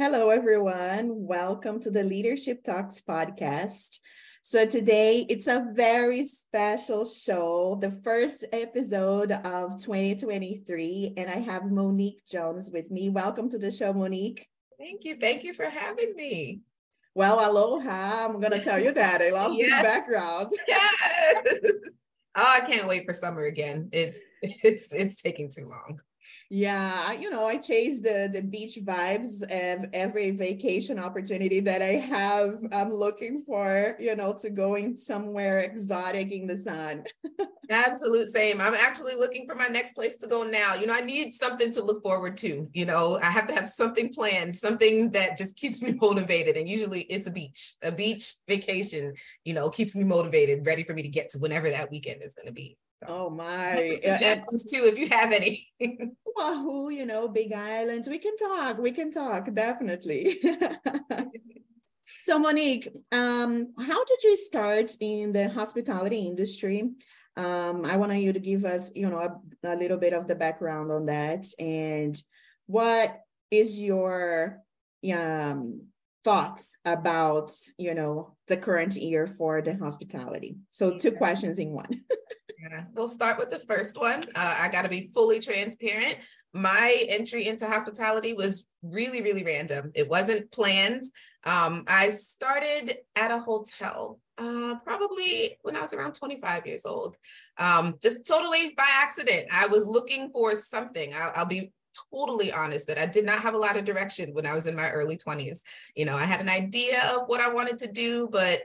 Hello, everyone. Welcome to the Leadership Talks podcast. So, today it's a very special show, the first episode of 2023. And I have Monique Jones with me. Welcome to the show, Monique. Thank you. Thank you for having me. Well, aloha. I'm going to tell you that. I love yes. the background. Yes. Oh, I can't wait for summer again. It's it's it's taking too long. Yeah, you know, I chase the the beach vibes of every vacation opportunity that I have. I'm looking for, you know, to going somewhere exotic in the sun. Absolute same. I'm actually looking for my next place to go now. You know, I need something to look forward to. You know, I have to have something planned, something that just keeps me motivated. And usually it's a beach, a beach vacation, you know, keeps me motivated, ready for me to get to whenever that weekend is going to be. Oh my suggestions too, if you have any. Oahu, you know, big islands. We can talk. We can talk, definitely. so Monique, um, how did you start in the hospitality industry? Um, I want you to give us, you know, a, a little bit of the background on that and what is your um thoughts about you know the current year for the hospitality so two questions in one Yeah, we'll start with the first one. Uh, I got to be fully transparent. My entry into hospitality was really, really random. It wasn't planned. Um, I started at a hotel uh, probably when I was around 25 years old, um, just totally by accident. I was looking for something. I, I'll be totally honest that I did not have a lot of direction when I was in my early 20s. You know, I had an idea of what I wanted to do, but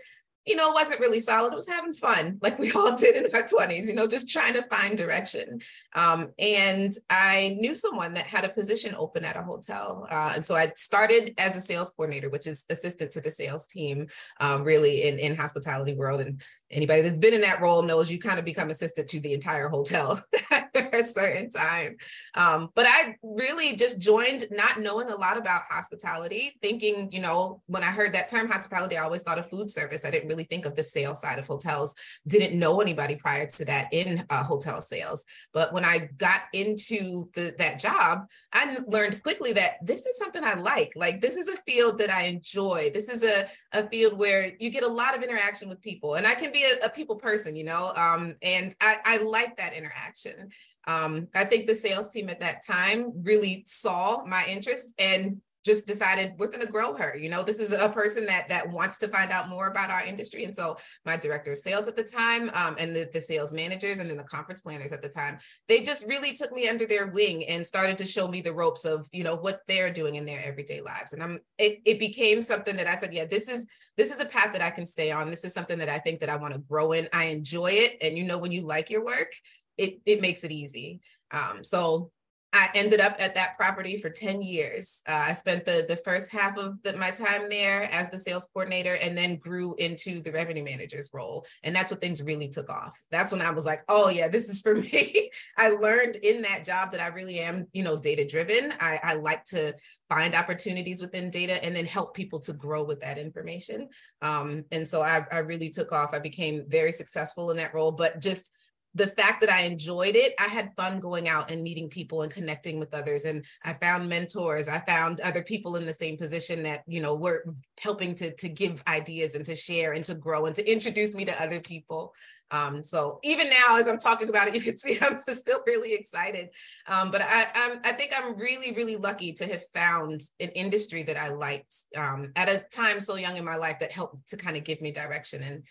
you know, it wasn't really solid. It was having fun, like we all did in our 20s, you know, just trying to find direction. Um, and I knew someone that had a position open at a hotel. Uh, and so I started as a sales coordinator, which is assistant to the sales team, um, really in, in hospitality world. And anybody that's been in that role knows you kind of become assistant to the entire hotel after a certain time. Um, but I really just joined not knowing a lot about hospitality, thinking, you know, when I heard that term hospitality, I always thought of food service. I didn't really think of the sales side of hotels, didn't know anybody prior to that in uh, hotel sales. But when I got into the, that job, I learned quickly that this is something I like. Like, this is a field that I enjoy. This is a, a field where you get a lot of interaction with people. And I can be a, a people person, you know, um, and I, I like that interaction. Um, I think the sales team at that time really saw my interest and just decided we're going to grow her. You know this is a person that that wants to find out more about our industry. And so my director of sales at the time um, and the, the sales managers and then the conference planners at the time they just really took me under their wing and started to show me the ropes of you know what they're doing in their everyday lives. And i'm it, it became something that i said yeah this is this is a path that i can stay on. This is something that i think that i want to grow in. I enjoy it. And you know when you like your work it, it makes it easy um, so I ended up at that property for 10 years. Uh, I spent the, the first half of the, my time there as the sales coordinator and then grew into the revenue manager's role. And that's when things really took off. That's when I was like, oh yeah, this is for me. I learned in that job that I really am, you know, data driven. I, I like to find opportunities within data and then help people to grow with that information. Um, and so I, I really took off. I became very successful in that role, but just the fact that I enjoyed it, I had fun going out and meeting people and connecting with others. And I found mentors. I found other people in the same position that, you know, were helping to, to give ideas and to share and to grow and to introduce me to other people. Um, so even now, as I'm talking about it, you can see I'm still really excited. Um, but I, I'm, I think I'm really, really lucky to have found an industry that I liked um, at a time so young in my life that helped to kind of give me direction. And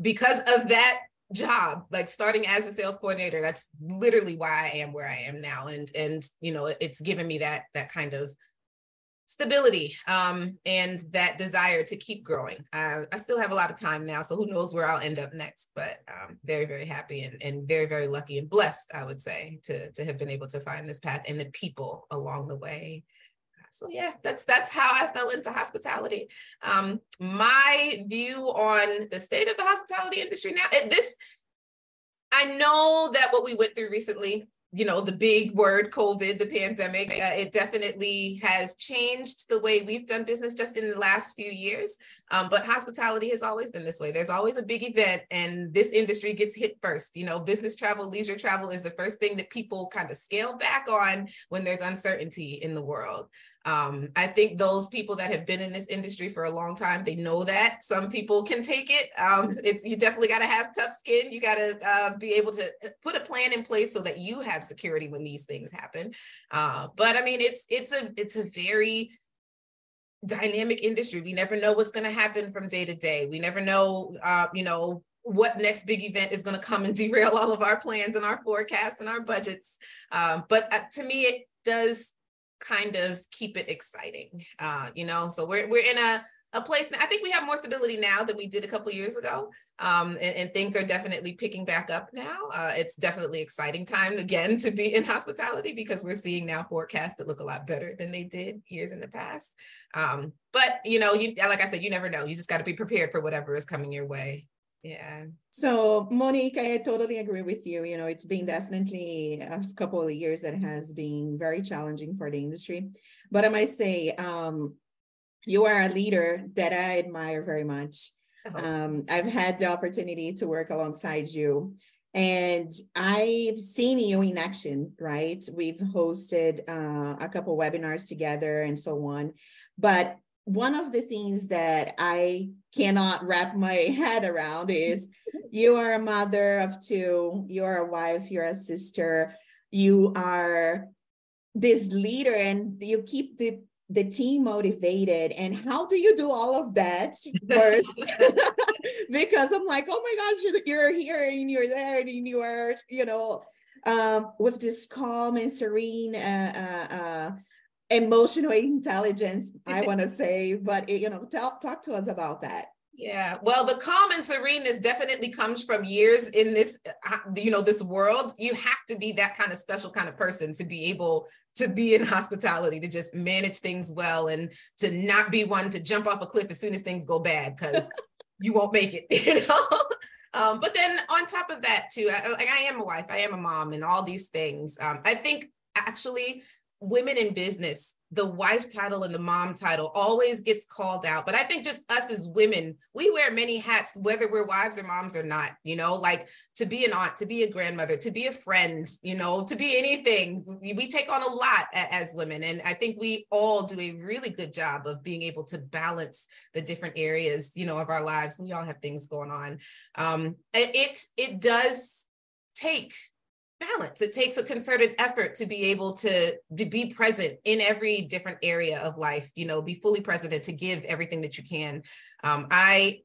because of that job like starting as a sales coordinator that's literally why i am where i am now. And and you know it's given me that that kind of stability um, and that desire to keep growing. Uh, i still have a lot of time now so who knows where i'll end up next but um, very very happy and, and very very lucky and blessed i would say to to have been able to find this path and the people along the way so yeah, that's that's how I fell into hospitality. Um, my view on the state of the hospitality industry now, this I know that what we went through recently you know, the big word COVID, the pandemic, uh, it definitely has changed the way we've done business just in the last few years. Um, but hospitality has always been this way. There's always a big event, and this industry gets hit first. You know, business travel, leisure travel is the first thing that people kind of scale back on when there's uncertainty in the world. Um, I think those people that have been in this industry for a long time, they know that. Some people can take it. Um, it's you definitely got to have tough skin. You got to uh, be able to uh, put a plan in place so that you have security when these things happen. Uh, but I mean, it's it's a it's a very dynamic industry. We never know what's going to happen from day to day. We never know, uh, you know, what next big event is going to come and derail all of our plans and our forecasts and our budgets. Um, but uh, to me, it does kind of keep it exciting. Uh, you know, so we're we're in a a place. I think we have more stability now than we did a couple years ago, um, and, and, things are definitely picking back up now. Uh, it's definitely exciting time again to be in hospitality because we're seeing now forecasts that look a lot better than they did years in the past. Um, but you know, you like I said, you never know. You just got to be prepared for whatever is coming your way. Yeah. So Monique, I totally agree with you. You know, it's been definitely a couple of years that has been very challenging for the industry. But I might say, um, you are a leader that I admire very much. Uh-huh. Um, I've had the opportunity to work alongside you. And I've seen you in action, right? We've hosted uh, a couple webinars together and so on. But one of the things that I cannot wrap my head around is you are a mother of two, you're a wife, you're a sister, you are this leader, and you keep the the team motivated and how do you do all of that first because i'm like oh my gosh you're here and you're there and you are you know um, with this calm and serene uh, uh, uh, emotional intelligence, I want to say, but it, you know, talk talk to us about that. Yeah, well, the calm and sereneness definitely comes from years in this, uh, you know, this world. You have to be that kind of special kind of person to be able to be in hospitality, to just manage things well, and to not be one to jump off a cliff as soon as things go bad because you won't make it. You know. Um, but then on top of that too, I, like I am a wife, I am a mom, and all these things. Um, I think actually women in business, the wife title and the mom title always gets called out. But I think just us as women, we wear many hats, whether we're wives or moms or not, you know, like to be an aunt, to be a grandmother, to be a friend, you know, to be anything. We take on a lot as women. And I think we all do a really good job of being able to balance the different areas, you know, of our lives. We all have things going on. Um, it, it does take balance. It takes a concerted effort to be able to, to be present in every different area of life, you know, be fully present and to give everything that you can. Um, I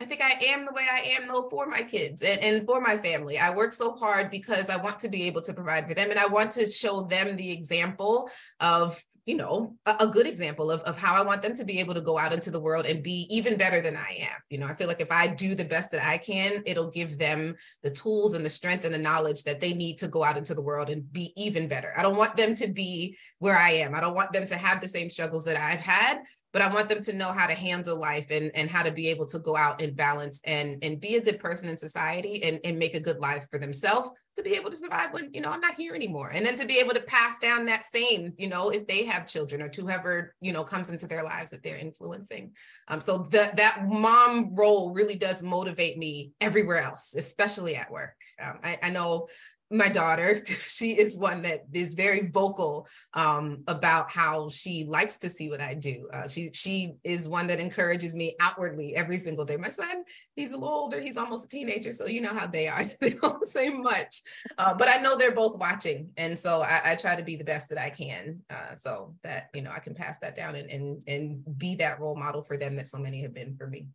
I think I am the way I am though for my kids and, and for my family. I work so hard because I want to be able to provide for them and I want to show them the example of you know, a, a, good example of, of how I want them to be able to go out into the world and be even better than I am. You know, I feel like if I do the best that I can, it'll give them the tools and the strength and the knowledge that they need to go out into the world and be even better. I don't want them to be where I am. I don't want them to have the same struggles that I've had, but I want them to know how to handle life and, and how to be able to go out and balance and, and be a good person in society and, and make a good life for themselves to be able to survive when, you know, I'm not here anymore. And then to be able to pass down that same, you know, if they have children or to whoever, you know, comes into their lives that they're influencing. Um, so that that mom role really does motivate me everywhere else, especially at work. Um, I, I know my daughter she is one that is very vocal um, about how she likes to see what i do. Uh, she she is one that encourages me outwardly every single day. My son he's a little older he's almost a teenager so you know how they are. They don't say much uh, but i know they're both watching and so i, I try to be the best that i can uh, so that you know i can pass that down and, and and be that role model for them that so many have been for me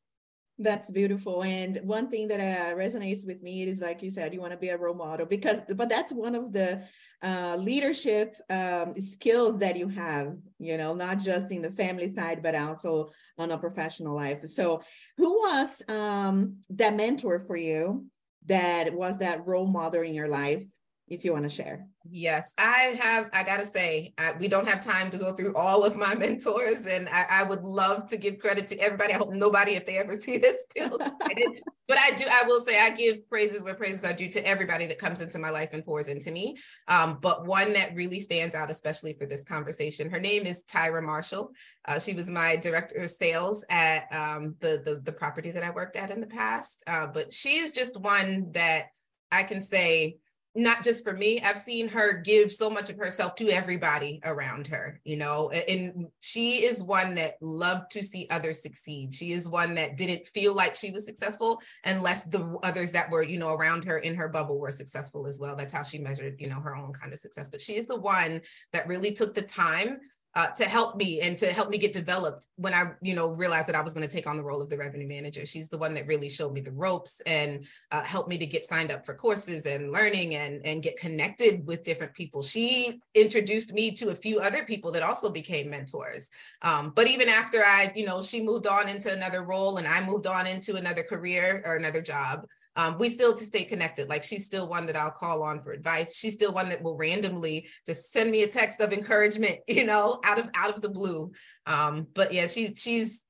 that's beautiful. And one thing that uh, resonates with me is like you said, you want to be a role model because, but that's one of the uh, leadership um, skills that you have, you know, not just in the family side, but also on a professional life. So, who was um, that mentor for you that was that role model in your life? If you want to share. Yes, I have. I gotta say, I, we don't have time to go through all of my mentors, and I, I, would love to give credit to everybody. I hope nobody, if they ever see this, feels did. But I do. I will say, I give praises where praises are due to everybody that comes into my life and pours into me. Um, but one that really stands out, especially for this conversation, her name is Tyra Marshall. Uh, she was my director of sales at um, the, the the property that I worked at in the past. Uh, but she is just one that I can say not just for me i've seen her give so much of herself to everybody around her you know and she is one that loved to see others succeed. She is one that didn't feel like she was successful unless the others that were you know around her in her bubble were successful as well. That's how she measured you know her own kind of success. But she is the one that really took the time uh, to help me and to help me get developed when I, you know, realized that I was going to take on the role of the revenue manager. She's the one that really showed me the ropes and uh, helped me to get signed up for courses and learning and and get connected with different people. She introduced me to a few other people that also became mentors. Um, but even after I, you know, she moved on into another role and I moved on into another career or another job um, we still to stay connected. Like she's still one that I'll call on for advice. She's still one that will randomly just send me a text of encouragement, you know, out of out of the blue. Um, but yeah, she's she's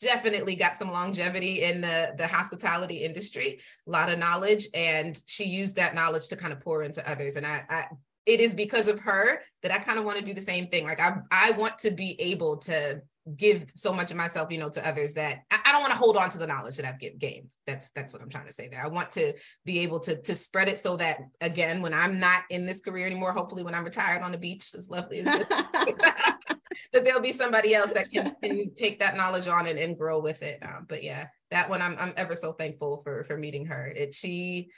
definitely got some longevity in the the hospitality industry, a lot of knowledge, and she used that knowledge to kind of pour into others. And I, I it is because of her that I kind of want to do the same thing. Like I I want to be able to give so much of myself, you know, to others that I, don't want to hold on to the knowledge that I've get, gained. That's that's what I'm trying to say there. I want to be able to to spread it so that again, when I'm not in this career anymore, hopefully when I'm retired on the beach, as lovely as it, that there'll be somebody else that can, can take that knowledge on and, and grow with it. Um, but yeah, that one I'm I'm ever so thankful for for meeting her. It she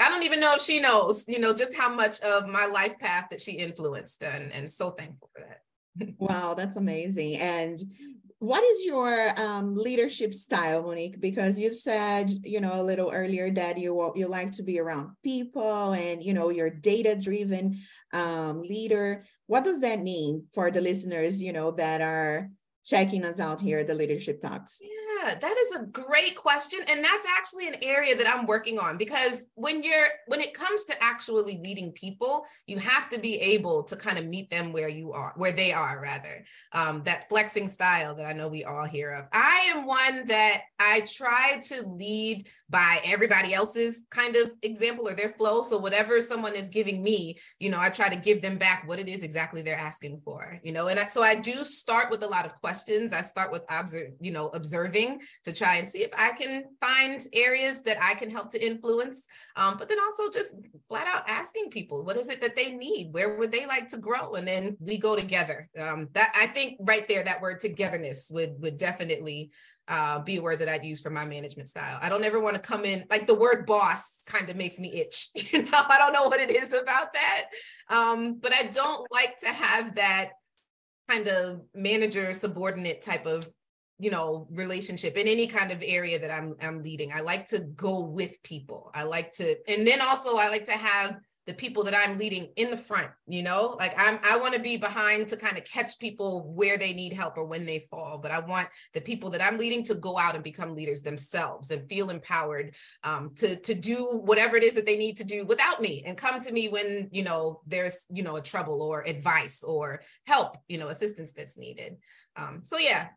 I don't even know if she knows, you know, just how much of my life path that she influenced and, and so thankful for that wow, that's amazing. And what is your um, leadership style, Monique? Because you said, you know, a little earlier that you you like to be around people, and you know, you're data driven um, leader. What does that mean for the listeners, you know, that are checking us out here at the Leadership Talks? Yeah, that is a great question. And that's actually an area that I'm working on because when you're when it comes to actually leading people, you have to be able to kind of meet them where you are, where they are rather. Um, that flexing style that I know we all hear of. I am one that I try to lead by everybody else's kind of example or their flow. So whatever someone is giving me, you know, I try to give them back what it is exactly they're asking for, you know, and I, so I do start with a lot of questions. I start with observe, you know, observing to try and see if I can find areas that I can help to influence. Um, but then also just flat out asking people, what is it that they need? Where would they like to grow? And then we go together. Um, that I think right there, that word togetherness would would definitely uh, be a word that I'd use for my management style. I don't ever want to come in like the word boss kind of makes me itch. You know, I don't know what it is about that. Um, but I don't like to have that kind of manager subordinate type of you know relationship in any kind of area that I'm I'm leading. I like to go with people. I like to and then also I like to have the people that I'm leading in the front, you know, like I'm, I want to be behind to kind of catch people where they need help or when they fall. But I want the people that I'm leading to go out and become leaders themselves and feel empowered um, to, to do whatever it is that they need to do without me and come to me when, you know, there's, you know, a trouble or advice or help, you know, assistance that's needed. Um, so yeah,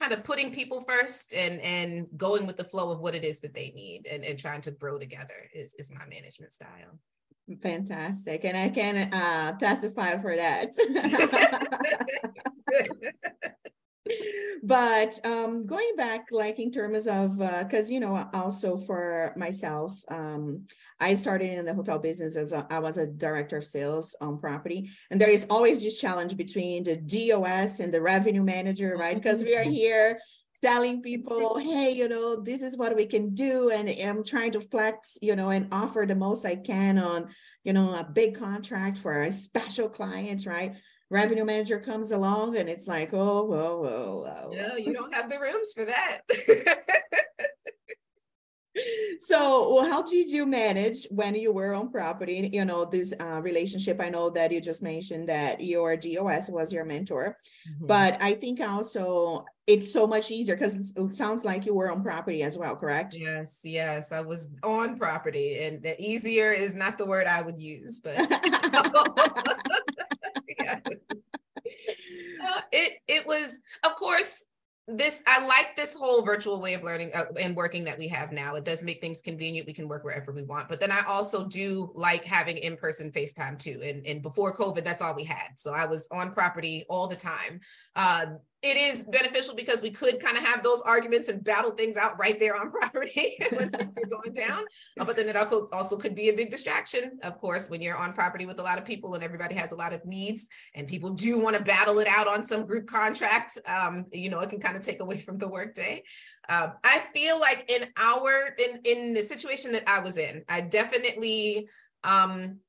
kind of putting people first and and going with the flow of what it is that they need and, and trying to grow together is, is my management style. Fantastic. And I can uh, testify for that. but um, going back, like in terms of, because, uh, you know, also for myself, um, I started in the hotel business as a, I was a director of sales on property. And there is always this challenge between the DOS and the revenue manager, right? Because we are here telling people, hey, you know, this is what we can do. And I'm trying to flex, you know, and offer the most I can on, you know, a big contract for a special client, right? Revenue manager comes along and it's like, oh, whoa, whoa, whoa. No, you don't have the rooms for that. so well, how did you manage when you were on property you know this uh, relationship i know that you just mentioned that your dos was your mentor mm-hmm. but i think also it's so much easier because it sounds like you were on property as well correct yes yes i was on property and easier is not the word i would use but yeah. uh, it it was of course this i like this whole virtual way of learning uh, and working that we have now. It does make things convenient. We can work wherever we want. But then i also do like having in-person facetime too. And, and before covid that's all we had. So i was on property all the time. Uh, it is beneficial because we could kind of have those arguments and battle things out right there on property when things are going down. Uh, but then it also could be a big distraction, of course, when you're on property with a lot of people and everybody has a lot of needs and people do want to battle it out on some group contract. Um, you know, it can kind of take away from the workday. Uh, I feel like in our in in the situation that I was in, I definitely um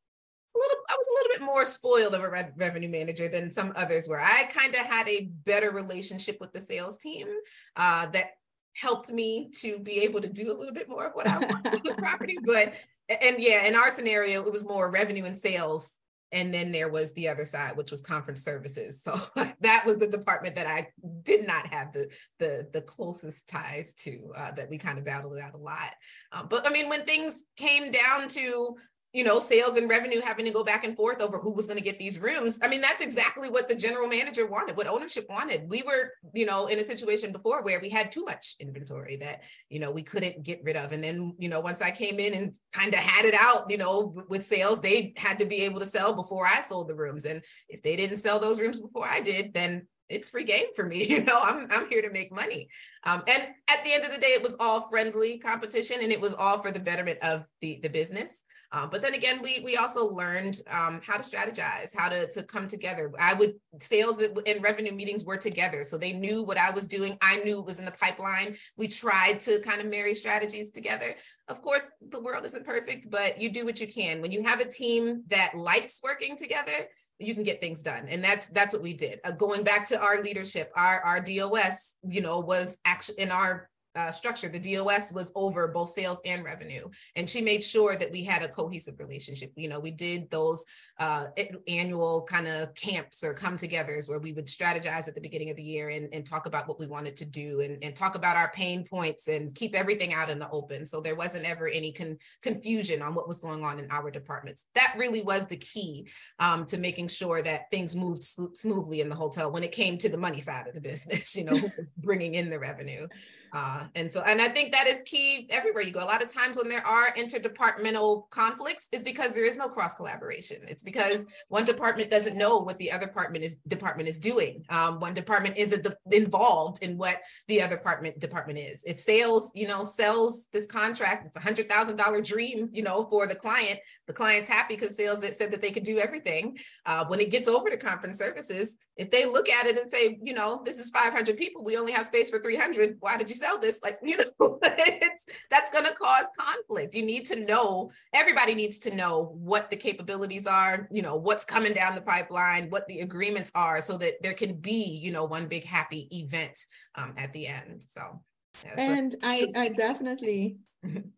little I was a little bit more spoiled of a re- revenue manager than some others were. I kind of had a better relationship with the sales team uh, that helped me to be able to do a little bit more of what I wanted with the property. But and yeah, in our scenario, it was more revenue and sales. And then there was the other side, which was conference services. So that was the department that I did not have the the, the closest ties to. Uh, that we kind of battled it out a lot. Uh, but I mean, when things came down to you know, sales and revenue having to go back and forth over who was going to get these rooms. I mean, that's exactly what the general manager wanted, what ownership wanted. We were, you know, in a situation before where we had too much inventory that, you know, we couldn't get rid of. And then, you know, once I came in and kind of had it out, you know, with sales, they had to be able to sell before I sold the rooms. And if they didn't sell those rooms before I did, then it's free game for me. You know, I'm I'm here to make money. Um, and at the end of the day, it was all friendly competition, and it was all for the betterment of the the business. Uh, but then again, we we also learned um, how to strategize, how to to come together. I would sales and revenue meetings were together, so they knew what I was doing. I knew it was in the pipeline. We tried to kind of marry strategies together. Of course, the world isn't perfect, but you do what you can. When you have a team that likes working together, you can get things done and that's that's what we did uh, going back to our leadership our our dos you know was actually in our uh, structure, the DOS was over both sales and revenue. And she made sure that we had a cohesive relationship. You know, we did those uh, annual kind of camps or come togethers where we would strategize at the beginning of the year and, and talk about what we wanted to do and, and talk about our pain points and keep everything out in the open. So there wasn't ever any con- confusion on what was going on in our departments. That really was the key um, to making sure that things moved smoothly in the hotel when it came to the money side of the business, you know, bringing in the revenue. Uh, and so, and I think that is key everywhere you go. A lot of times when there are interdepartmental conflicts is because there is no cross collaboration. It's because one department doesn't know what the other department is department is doing. Um, one department isn't involved in what the other department department is. If sales, you know, sells this contract, it's a hundred thousand dollar dream, you know, for the client. The client's happy because sales said that they could do everything. Uh, when it gets over to conference services, if they look at it and say, you know, this is 500 people, we only have space for 300. Why did you sell this? Like, you know, it's that's going to cause conflict. You need to know, everybody needs to know what the capabilities are, you know, what's coming down the pipeline, what the agreements are, so that there can be, you know, one big happy event um, at the end. So, yeah, and I, I definitely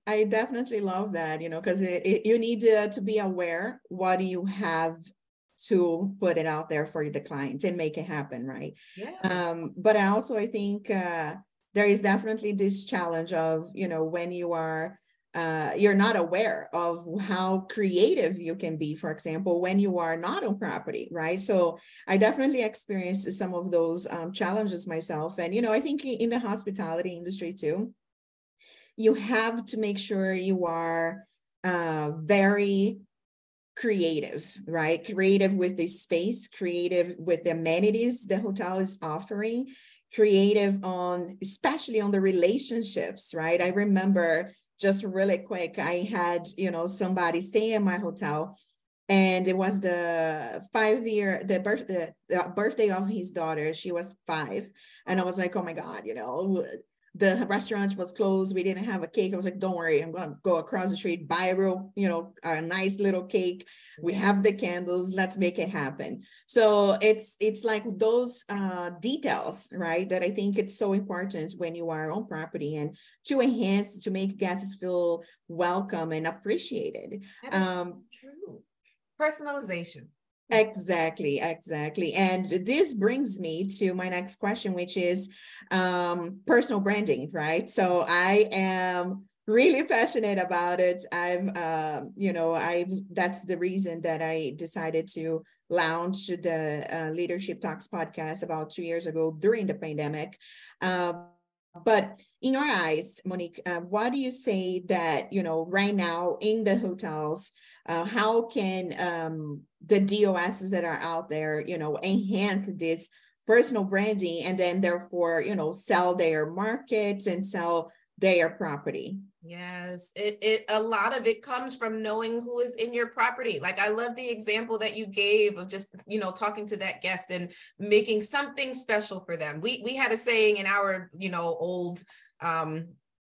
I definitely love that, you know, because you need to, to be aware what you have to put it out there for the client and make it happen right yeah. um but i also i think uh there is definitely this challenge of you know when you are uh, you're not aware of how creative you can be, for example, when you are not on property, right? So I definitely experienced some of those um, challenges myself. And, you know, I think in the hospitality industry too, you have to make sure you are uh, very creative, right? Creative with the space, creative with the amenities the hotel is offering, creative on, especially on the relationships, right? I remember just really quick, I had, you know, somebody stay in my hotel and it was the five year the birth the, the birthday of his daughter she was five and i was like oh my god you know the restaurant was closed. We didn't have a cake. I was like, don't worry, I'm gonna go across the street, buy a real, you know, a nice little cake. We have the candles, let's make it happen. So it's it's like those uh, details, right? That I think it's so important when you are on property and to enhance, to make guests feel welcome and appreciated. Um, true. Personalization. Exactly, exactly. And this brings me to my next question, which is um, personal branding, right? So I am really passionate about it. I've, um, you know, I've, that's the reason that I decided to launch the uh, Leadership Talks podcast about two years ago during the pandemic. Uh, but in your eyes, Monique, uh, what do you say that, you know, right now in the hotels, uh, how can um, the DOSs that are out there, you know, enhance this personal branding and then therefore, you know, sell their markets and sell their property? Yes, it it a lot of it comes from knowing who is in your property. Like I love the example that you gave of just, you know, talking to that guest and making something special for them. We we had a saying in our, you know, old um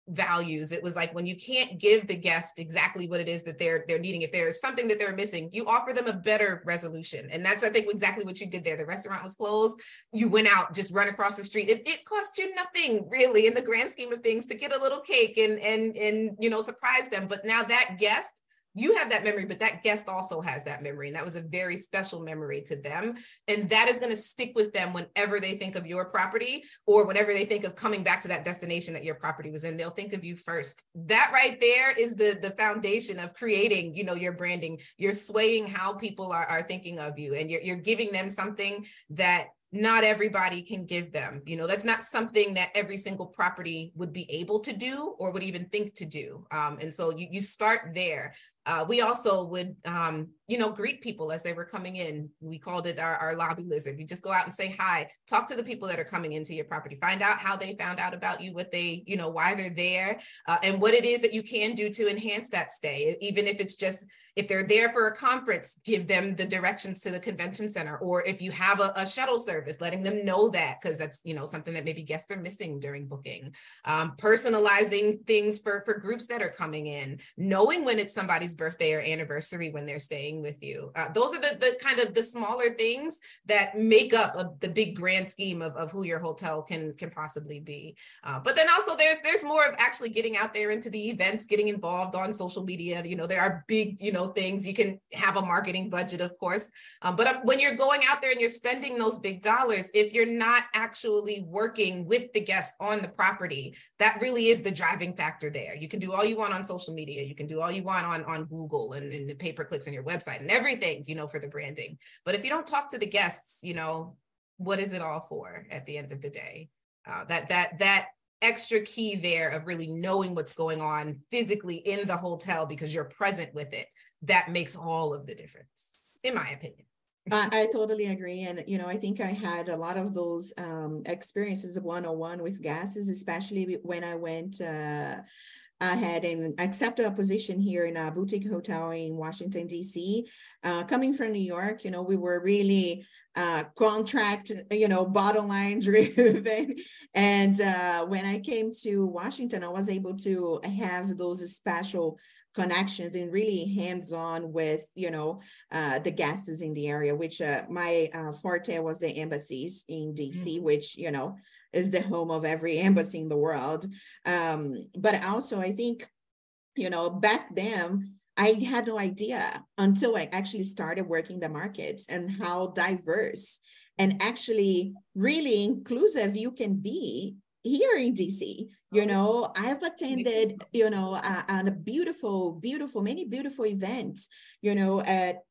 values. It was like when you can't give the guest exactly what it is that they're they're needing if there's something that they're missing you offer them a better resolution. And that's i think exactly what you did there. The restaurant was closed. You went out just run across the street. It, it cost you nothing really in the grand scheme of things to get a little cake and and and you know surprise them. But now that guest you have that memory, but that guest also has that memory. And that was a very special memory to them. And that is going to stick with them whenever they think of your property or whenever they think of coming back to that destination that your property was in, they'll think of you first. That right there is the, the foundation of creating, you know, your branding. You're swaying how people are, are thinking of you and you're, you're giving them something that not everybody can give them. You know, that's not something that every single property would be able to do or would even think to do. Um, and so you, you start there. Uh, we also would, um, you know, greet people as they were coming in. We called it our, our lobby lizard. You just go out and say hi, talk to the people that are coming into your property, find out how they found out about you, what they, you know, why they're there, uh, and what it is that you can do to enhance that stay, even if it's just if they're there for a conference, give them the directions to the convention center. Or if you have a, a shuttle service, letting them know that because that's you know something that maybe guests are missing during booking. Um, personalizing things for for groups that are coming in, knowing when it's somebody's birthday or anniversary when they're staying with you. Uh, those are the the kind of the smaller things that make up a, the big grand scheme of, of who your hotel can can possibly be. Uh, but then also there's there's more of actually getting out there into the events, getting involved on social media. You know there are big you know things you can have a marketing budget of course um, but um, when you're going out there and you're spending those big dollars if you're not actually working with the guests on the property that really is the driving factor there you can do all you want on social media you can do all you want on on google and, and the pay per clicks on your website and everything you know for the branding but if you don't talk to the guests you know what is it all for at the end of the day uh, that that that extra key there of really knowing what's going on physically in the hotel because you're present with it that makes all of the difference, in my opinion. I, I, totally agree. And, you know, I think I had a lot of those um, experiences of one-on-one with gases, especially when I went uh, ahead and accepted a position here in a boutique hotel in Washington, D.C. Uh, coming from New York, you know, we were really uh, contract, you know, bottom line driven. and uh, when I came to Washington, I was able to have those special connections and really hands-on with you know uh, the guests in the area which uh, my uh, forte was the embassies in dc mm-hmm. which you know is the home of every embassy in the world um, but also i think you know back then i had no idea until i actually started working the markets and how diverse and actually really inclusive you can be here in DC. You oh, know, I've attended, you know, uh, on a beautiful, beautiful, many beautiful events, you know, at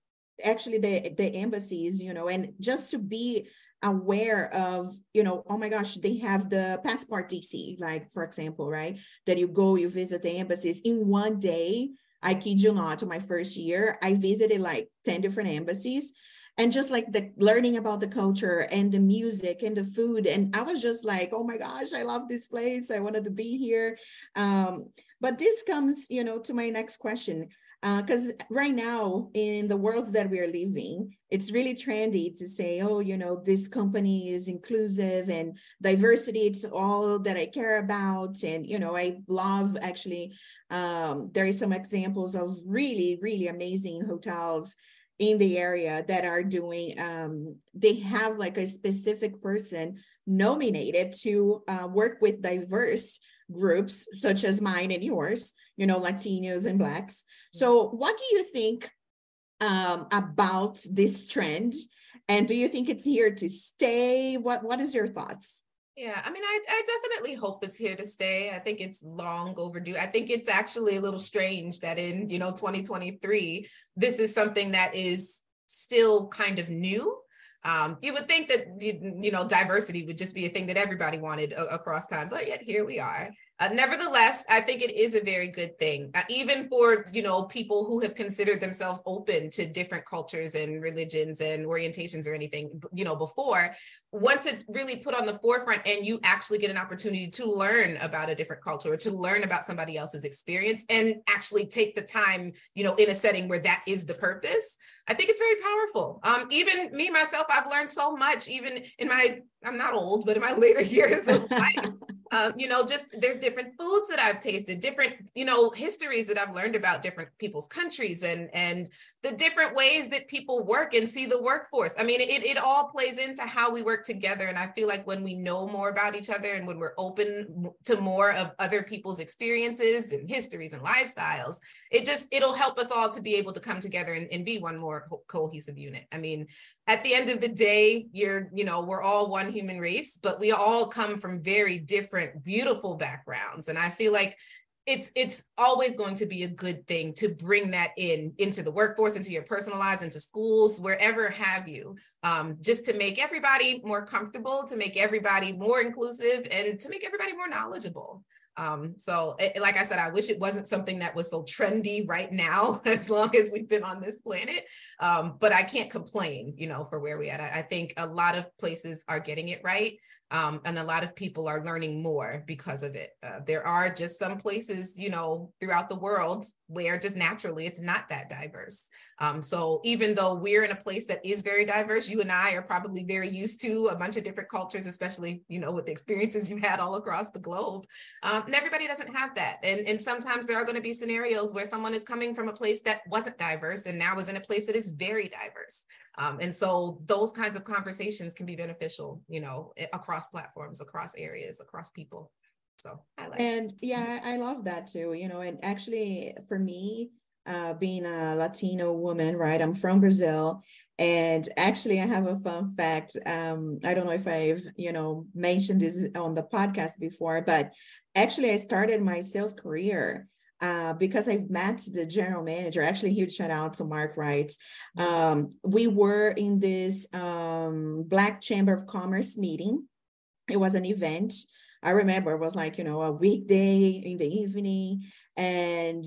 actually the, the embassies, you know, and just to be aware of, you know, oh my gosh, they have the passport DC, like for example, right? That you go, you visit the embassies. In one day. I kid you not, my first year, I visited like 10 different embassies. And just like the learning about the culture and the music and the food. And i was just like oh my gosh i love this place. I wanted to be here. Um, but this comes you know to my next question because uh, right now in the world that we are living it's really trendy to say oh you know this company is inclusive and diversity it's all that i care about. And you know i love actually um, there is some examples of really really amazing hotels in the area that are doing um, they have like a specific person nominated to uh, work with diverse groups such as mine and yours you know, Latinos and Blacks. So, what do you think um, about this trend? And do you think it's here to stay? What What is your thoughts? Yeah, I mean, I, I definitely hope it's here to stay. I think it's long overdue. I think it's actually a little strange that in, you know, 2023, this is something that is still kind of new. Um, you would think that, you know, diversity would just be a thing that everybody wanted across time, but yet here we are. Uh, nevertheless, I think it is a very good thing, uh, even for you know people who have considered themselves open to different cultures and religions and orientations or anything. You know, before once it's really put on the forefront and you actually get an opportunity to learn about a different culture or to learn about somebody else's experience and actually take the time, you know, in a setting where that is the purpose, I think it's very powerful. Um, even me myself, I've learned so much, even in my I'm not old, but in my later years of life. Uh, you know, just there's different foods that I've tasted, different, you know, histories that I've learned about different people's countries and and the different ways that people work and see the workforce. I mean, it, it all plays into how we work together. And I feel like when we know more about each other and when we're open to more of other people's experiences and histories and lifestyles, it just, it'll help us all to be able to come together and, and be one more cohesive unit. I mean, at the end of the day, you're, you know, we're all one human race, but we all come from very different, beautiful backgrounds. And I feel like it's it's always going to be a good thing to bring that in into the workforce into your personal lives into schools wherever have you um, just to make everybody more comfortable to make everybody more inclusive and to make everybody more knowledgeable um, so it, like I said, I wish it wasn't something that was so trendy right now, as long as we've been on this planet. Um, but I can't complain, you know, for where we at. I, I think a lot of places are getting it right. Um, and a lot of people are learning more because of it. Uh, there are just some places, you know, throughout the world where just naturally it's not that diverse. Um, so even though we're in a place that is very diverse, you and I are probably very used to a bunch of different cultures, especially, you know, with the experiences you've had all across the globe. Um, and everybody doesn't have that. And, and sometimes there are going to be scenarios where someone is coming from a place that wasn't diverse and now is in a place that is very diverse. Um, and so those kinds of conversations can be beneficial, you know, across platforms, across areas, across people. So I like And yeah, I love that too, you know, and actually for me, uh, being a Latino woman, right? I'm from Brazil. And actually, I have a fun fact. Um, I don't know if I've, you know, mentioned this on the podcast before, but actually, I started my sales career uh, because I've met the general manager. Actually, huge shout out to Mark Wright. Um, we were in this um, Black Chamber of Commerce meeting. It was an event. I remember it was like, you know, a weekday in the evening, and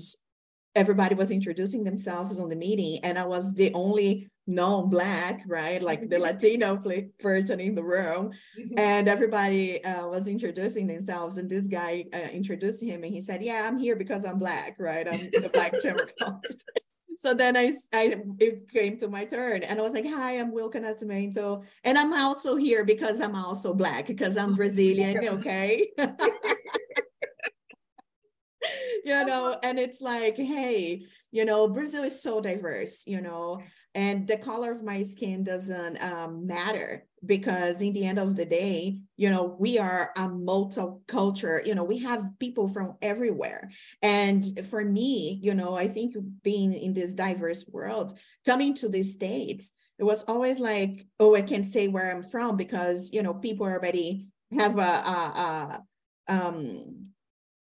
everybody was introducing themselves on the meeting. And I was the only non-black right like the latino person in the room mm-hmm. and everybody uh, was introducing themselves and this guy uh, introduced him and he said yeah i'm here because i'm black right i'm the black chamber so then I, I it came to my turn and I was like, hi, I'm Wilka Nascimento. And I'm also here because I'm also black, because I'm Brazilian, okay? you know, and it's like, hey, you know, Brazil is so diverse, you know, and the color of my skin doesn't um, matter because in the end of the day you know we are a multicultural you know we have people from everywhere. And for me you know i think being in this diverse world coming to the states it was always like oh i can't say where i'm from because you know people already have a, a, a um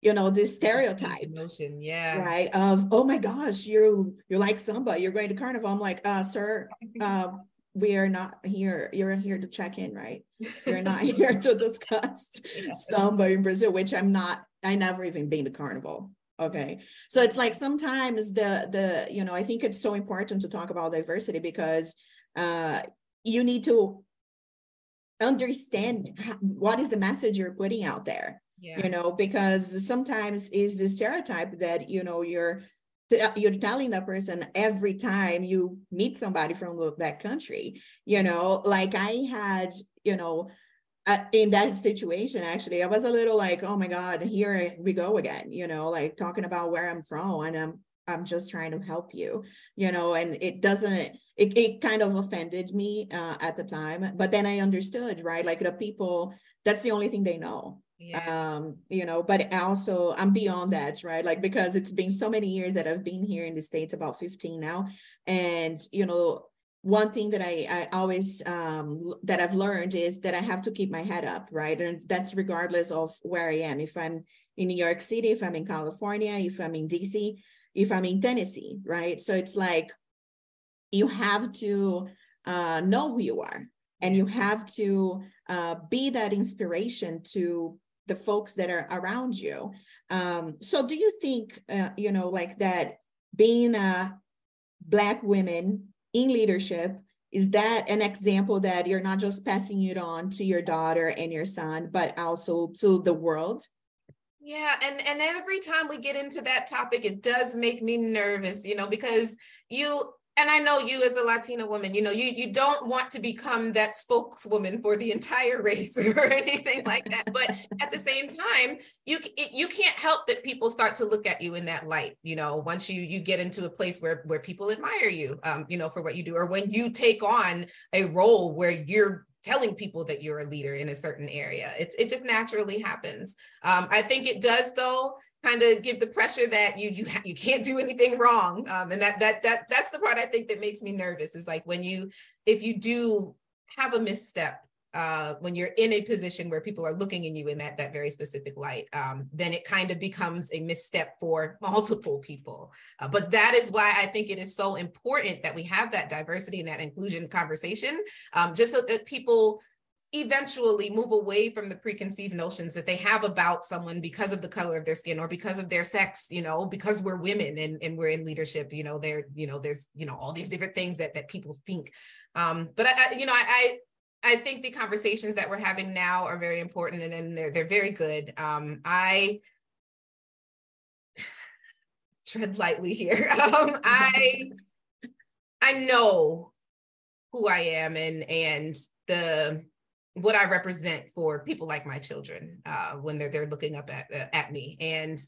you know this stereotype notion yeah. right of oh my gosh you you're like samba you're going to carnival. I'm like uh sir uh, we are not here you're here to check in right you're not here to discuss yeah. samba in brazil which i'm not i never even been to carnival okay so it's like sometimes the the you know i think it's so important to talk about diversity because uh you need to understand what is the message you're putting out there yeah. you know because sometimes is the stereotype that you know you're you're telling that person every time you meet somebody from that country you know like i had you know uh, in that situation actually i was a little like oh my god here we go again you know like talking about where i'm from and i'm i'm just trying to help you you know and it doesn't it, it kind of offended me uh, at the time but then i understood right like the people that's the only thing they know yeah. um you know but also i'm beyond that right like because it's been so many years that i've been here in the states about 15 now and you know one thing that I, I always um, that I've learned is that I have to keep my head up, right? And that's regardless of where I am. If I'm in New York City, if I'm in California, if I'm in DC, if I'm in Tennessee, right? So it's like you have to uh, know who you are, and you have to uh, be that inspiration to the folks that are around you. Um, so do you think, uh, you know, like that being a Black woman in leadership, is that an example that you're not just passing it on to your daughter and your son, but also to the world? Yeah, and and every time we get into that topic, it does make me nervous, you know, because you and I know you as a Latina woman, you know, you you don't want to become that spokeswoman for the entire race or anything like that. But at the same time, you you can't help that people start to look at you in that light. You know, once you you get into a place where where people admire you, um, you know, for what you do, or when you take on a role where you're telling people that you're a leader in a certain area. It's it just naturally happens. Um, I think it does though kind of give the pressure that you you you can't do anything wrong. Um, and that that that that's the part I think that makes me nervous is like when you if you do have a misstep uh, when you're in a position where people are looking in you in that that very specific light, um, then it kind of becomes a misstep for multiple people. Uh, but that is why I think it is so important that we have that diversity and that inclusion conversation, um, just so that people eventually move away from the preconceived notions that they have about someone because of the color of their skin or because of their sex you know because we're women and, and we're in leadership you know there you know there's you know all these different things that that people think um but i, I you know I, I think the conversations that we're having now are very important and, and they're they're very good um i tread lightly here um i i know who i am and and the what I represent for people like my children uh, when they're they're looking up at uh, at me. And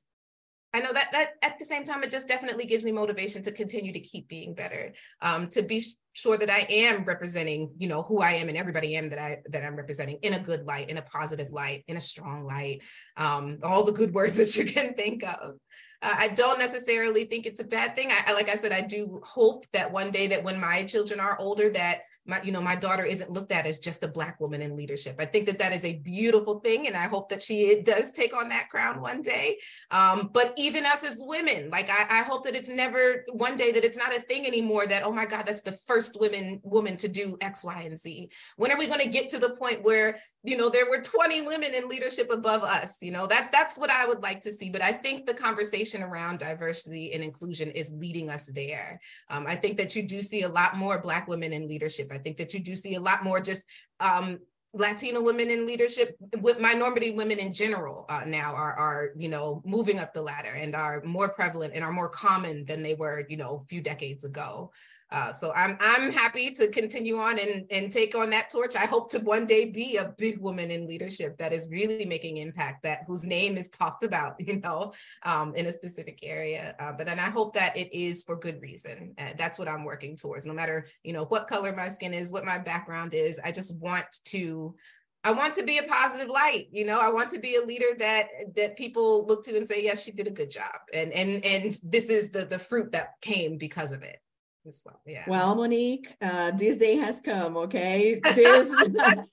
I know that that at the same time, it just definitely gives me motivation to continue to keep being better, um, to be sure that I am representing, you know, who I am and everybody am that I that I'm representing in a good light, in a positive light, in a strong light, um, all the good words that you can think of. Uh, I don't necessarily think it's a bad thing. I, like I said, I do hope that one day that when my children are older, that my you know my daughter isn't looked at as just a black woman in leadership. I think that that is a beautiful thing and i hope that she does take on that crown one day. Um, but even us as women like I, I, hope that it's never one day that it's not a thing anymore that oh my god that's the first women woman to do x y and z. When are we going to get to the point where you know there were 20 women in leadership above us? You know that that's what i would like to see but i think the conversation around diversity and inclusion is leading us there. Um, i think that you do see a lot more black women in leadership I think that you do see a lot more just um, Latino women in leadership, with minority women in general uh, now are, are, you know, moving up the ladder and are more prevalent and are more common than they were, you know, a few decades ago. Uh, so I'm I'm happy to continue on and, and take on that torch. I hope to one day be a big woman in leadership that is really making impact, that whose name is talked about, you know, um, in a specific area. Uh, but and I hope that it is for good reason. Uh, that's what I'm working towards. No matter you know what color my skin is, what my background is, I just want to I want to be a positive light. You know, I want to be a leader that that people look to and say, yes, she did a good job. And and and this is the the fruit that came because of it as well. Yeah. Well, Monique, uh, this day has come. Okay, this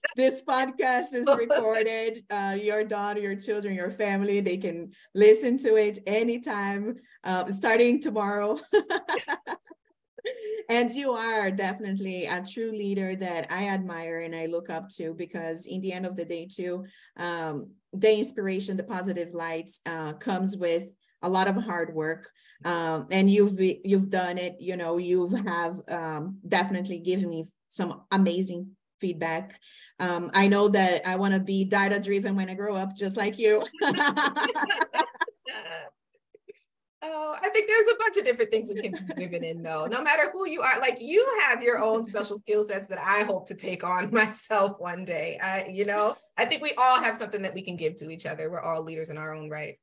this podcast is recorded. Uh, your daughter, your children, your family, they can listen to it anytime, uh, starting tomorrow. and you are definitely a true leader that I admire and I look up to because in the end of the day, too, um, the inspiration, the positive light uh, comes with a lot of hard work um, and you've you've done it you know you have um, definitely given me some amazing feedback um, i know that i want to be data driven when i grow up just like you Oh, I think there's a bunch of different things we can be driven in though. No matter who you are, like you have your own special skill sets that I hope to take on myself one day. I, you know, I think we all have something that we can give to each other. We're all leaders in our own right.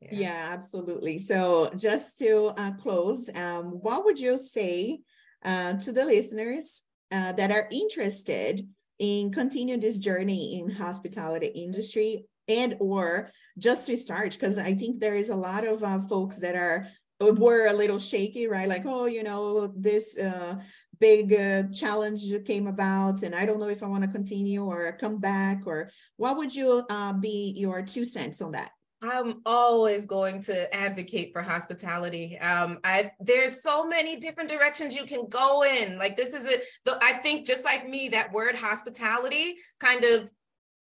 Yeah, yeah absolutely. So just to uh, close, um, what would you say uh, to the listeners uh, that are interested in continue this journey in hospitality industry and or just to start? Because i think there is a lot of uh, folks that are were a little shaky right? Like oh you know this uh, big uh, challenge came about and i don't know if i want to continue or come back or what would you uh, be your two cents on that I'm always going to advocate for hospitality. Um, I there's so many different directions you can go in. Like this is a, the, I think just like me, that word hospitality kind of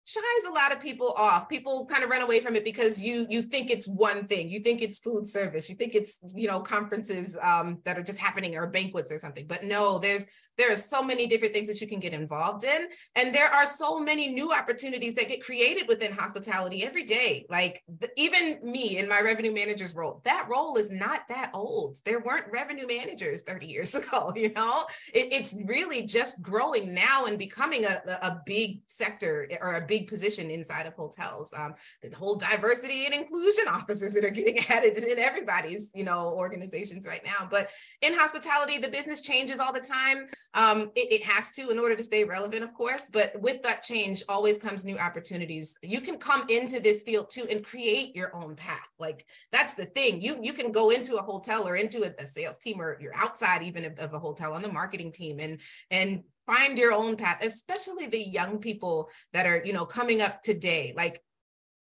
shies a lot of people off people kind of run away from it because you you think it's one thing you think it's food service you think it's you know conferences um, that are just happening or banquets or something but no there's there are so many different things that you can get involved in. And there are so many new opportunities that get created within hospitality every day. Like the, even me in my revenue manager's role, that role is not that old. There weren't revenue managers 30 years ago, you know? It, it's really just growing now and becoming a, a big sector or a big position inside of hotels. Um, the whole diversity and inclusion officers that are getting added in everybody's, you know, organizations right now. But in hospitality, the business changes all the time. Um, it, it, has to in order to stay relevant, of course, but with that change always comes new opportunities. You can come into this field too and create your own path. Like that's the thing. You you can go into a hotel or into a, a sales team or you're outside even of, of a hotel on the marketing team and and find your own path especially the young people that are you know coming up today like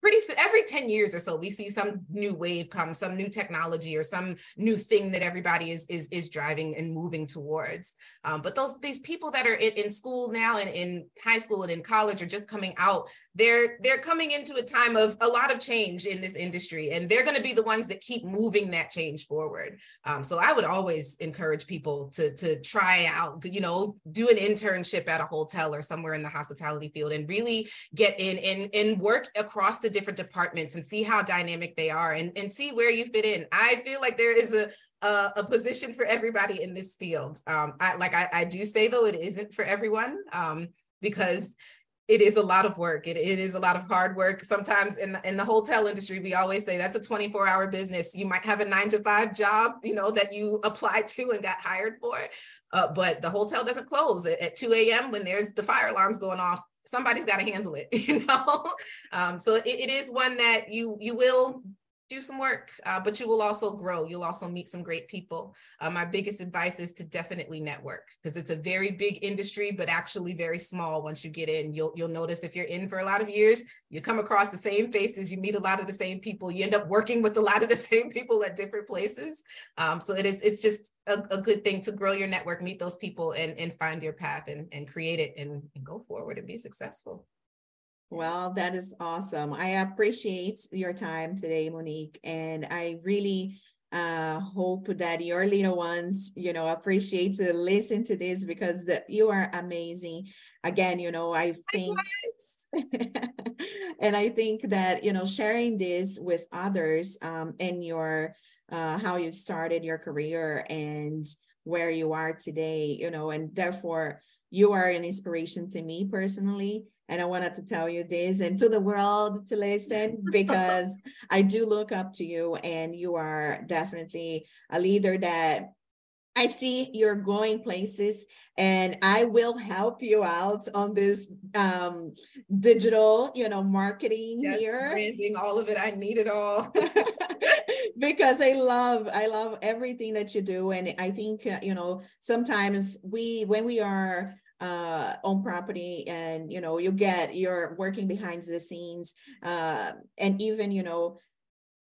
pretty soon every 10 years or so we see some new wave come some new technology or some new thing that everybody is is is driving and moving towards. Um, but those these people that are in, in school now and in high school and in college are just coming out. They're they're coming into a time of a lot of change in this industry and they're going to be the ones that keep moving that change forward. Um, so i would always encourage people to to try out you know do an internship at a hotel or somewhere in the hospitality field and really get in and and work across the the different departments and see how dynamic they are and, and see where you fit in. I feel like there is a a, a position for everybody in this field. Um, I like I, I do say though it isn't for everyone um, because it is a lot of work. It, it is a lot of hard work. Sometimes in the, in the hotel industry, we always say that's a 24 hour business. You might have a nine to five job, you know, that you applied to and got hired for, uh, but the hotel doesn't close at, at 2 a.m. when there's the fire alarms going off somebody's got to handle it you know? Um, so it, it is one that you you will do some work, uh, but you will also grow. You'll also meet some great people. Uh, my biggest advice is to definitely network because it's a very big industry, but actually very small. Once you get in, you'll you'll notice if you're in for a lot of years, you come across the same faces, you meet a lot of the same people, you end up working with a lot of the same people at different places. Um, so it is it's just a, a, good thing to grow your network, meet those people, and and find your path and and create it and, and go forward and be successful. Well, that is awesome. I appreciate your time today, Monique, and I really uh hope that your little ones you know appreciate to listen to this because the, you are amazing. Again you know i think and i think that you know sharing this with others um and your uh how you started your career and where you are today you know and therefore you are an inspiration to me personally and I wanted to tell you this and to the world to listen because I do look up to you and you are definitely a leader that I see you're going places and I will help you out on this um, digital, you know, marketing yes, here. Branding, all of it. I need it all. because I love, I love everything that you do. And I think, uh, you know, sometimes we, when we are uh, own property and you know you get you're working behind the scenes uh, and even you know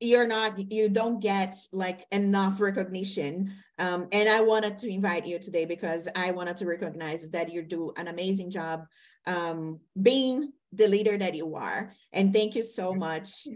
you're not you don't get like enough recognition Um, and I wanted to invite you today because I wanted to recognize that you do an amazing job um, being the leader that you are. And thank you so much.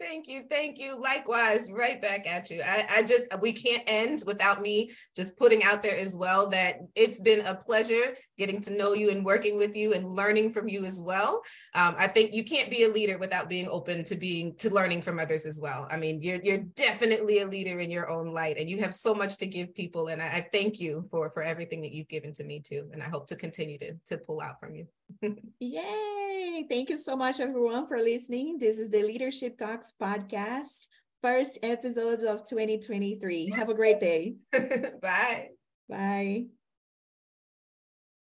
thank you. Thank you. Likewise, right back at you. I, I just, we can't end without me just putting out there as well that it's been a pleasure getting to know you and working with you and learning from you as well. Um, I think you can't be a leader without being open to being, to learning from others as well. I mean, you're, you're definitely a leader in your own light and you have so much to give people. And I, I thank you for, for everything that you've given to me too. And I hope to continue to, to pull out from you. Yay! Thank you so much, everyone, for listening. This is the Leadership Talks podcast, first episode of 2023. Have a great day. Bye. Bye.